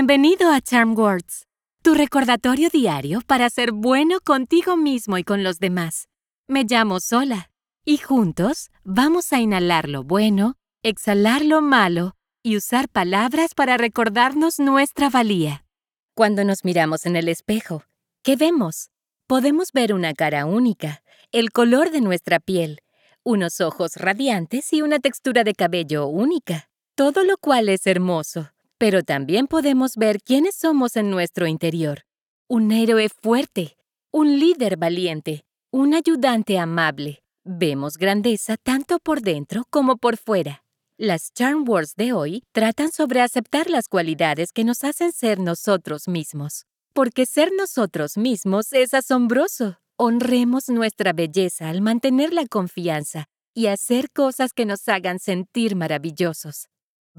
Bienvenido a Charm Words, tu recordatorio diario para ser bueno contigo mismo y con los demás. Me llamo Sola y juntos vamos a inhalar lo bueno, exhalar lo malo y usar palabras para recordarnos nuestra valía. Cuando nos miramos en el espejo, ¿qué vemos? Podemos ver una cara única, el color de nuestra piel, unos ojos radiantes y una textura de cabello única, todo lo cual es hermoso. Pero también podemos ver quiénes somos en nuestro interior. Un héroe fuerte, un líder valiente, un ayudante amable. Vemos grandeza tanto por dentro como por fuera. Las Charm Words de hoy tratan sobre aceptar las cualidades que nos hacen ser nosotros mismos. Porque ser nosotros mismos es asombroso. Honremos nuestra belleza al mantener la confianza y hacer cosas que nos hagan sentir maravillosos.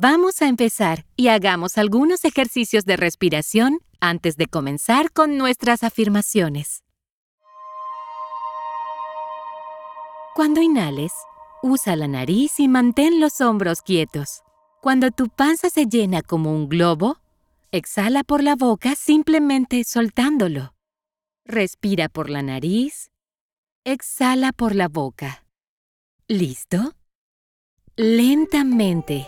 Vamos a empezar y hagamos algunos ejercicios de respiración antes de comenzar con nuestras afirmaciones. Cuando inhales, usa la nariz y mantén los hombros quietos. Cuando tu panza se llena como un globo, exhala por la boca simplemente soltándolo. Respira por la nariz, exhala por la boca. ¿Listo? Lentamente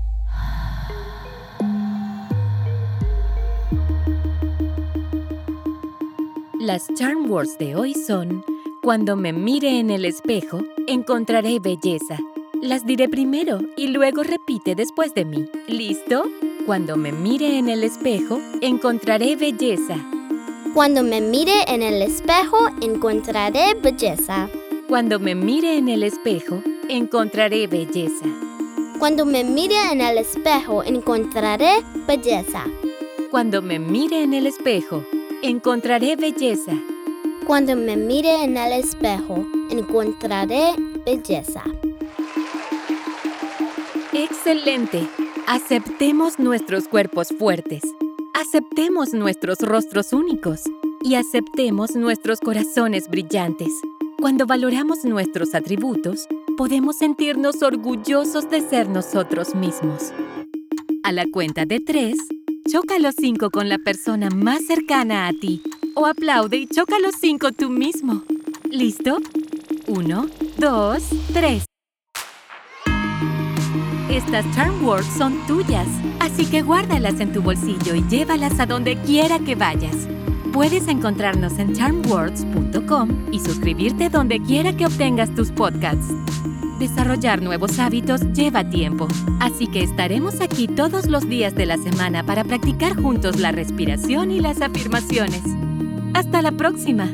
Las charm words de hoy son, cuando me mire en el espejo, encontraré belleza. Las diré primero y luego repite después de mí. ¿Listo? Cuando me mire en el espejo, encontraré belleza. Cuando me mire en el espejo, encontraré belleza. Cuando me mire en el espejo, encontraré belleza. Cuando me mire en el espejo, encontraré belleza. Cuando me mire en el espejo, encontraré belleza. Cuando me mire en el espejo, encontraré belleza. Excelente. Aceptemos nuestros cuerpos fuertes. Aceptemos nuestros rostros únicos. Y aceptemos nuestros corazones brillantes. Cuando valoramos nuestros atributos, podemos sentirnos orgullosos de ser nosotros mismos. A la cuenta de tres, choca los cinco con la persona más cercana a ti o aplaude y choca los cinco tú mismo. ¿Listo? Uno, dos, tres. Estas Charm Words son tuyas, así que guárdalas en tu bolsillo y llévalas a donde quiera que vayas. Puedes encontrarnos en charmwords.com y suscribirte donde quiera que obtengas tus podcasts. Desarrollar nuevos hábitos lleva tiempo, así que estaremos aquí todos los días de la semana para practicar juntos la respiración y las afirmaciones. Hasta la próxima.